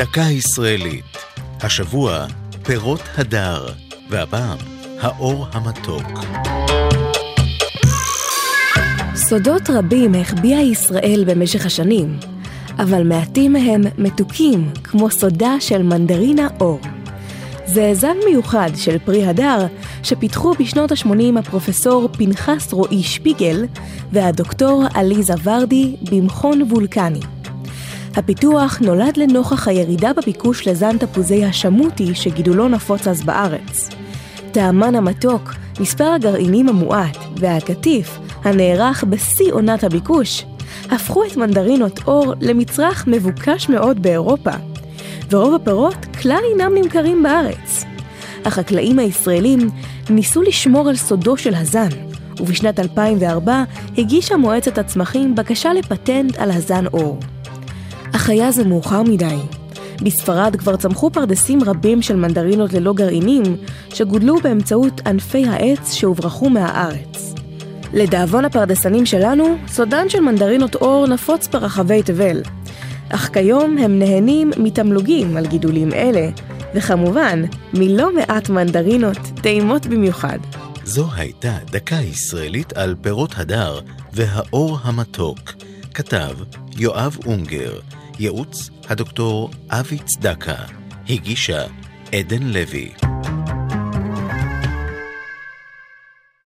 דקה ישראלית. השבוע, פירות הדר, והפעם, האור המתוק. סודות רבים החביאה ישראל במשך השנים, אבל מעטים מהם מתוקים, כמו סודה של מנדרינה אור. זה זן מיוחד של פרי הדר, שפיתחו בשנות ה-80 הפרופסור פנחס רועי שפיגל והדוקטור עליזה ורדי במכון וולקני. הפיתוח נולד לנוכח הירידה בביקוש לזן תפוזי השמוטי שגידולו נפוץ אז בארץ. טעמן המתוק, מספר הגרעינים המועט והקטיף, הנערך בשיא עונת הביקוש, הפכו את מנדרינות אור למצרך מבוקש מאוד באירופה, ורוב הפירות כלל אינם נמכרים בארץ. החקלאים הישראלים ניסו לשמור על סודו של הזן, ובשנת 2004 הגישה מועצת הצמחים בקשה לפטנט על הזן אור. אך היה זה מאוחר מדי. בספרד כבר צמחו פרדסים רבים של מנדרינות ללא גרעינים, שגודלו באמצעות ענפי העץ שהוברחו מהארץ. לדאבון הפרדסנים שלנו, סודן של מנדרינות אור נפוץ ברחבי תבל. אך כיום הם נהנים מתמלוגים על גידולים אלה, וכמובן, מלא מעט מנדרינות טעימות במיוחד. זו הייתה דקה ישראלית על פירות הדר והאור המתוק. כתב יואב אונגר, ייעוץ הדוקטור אבי צדקה, הגישה עדן לוי.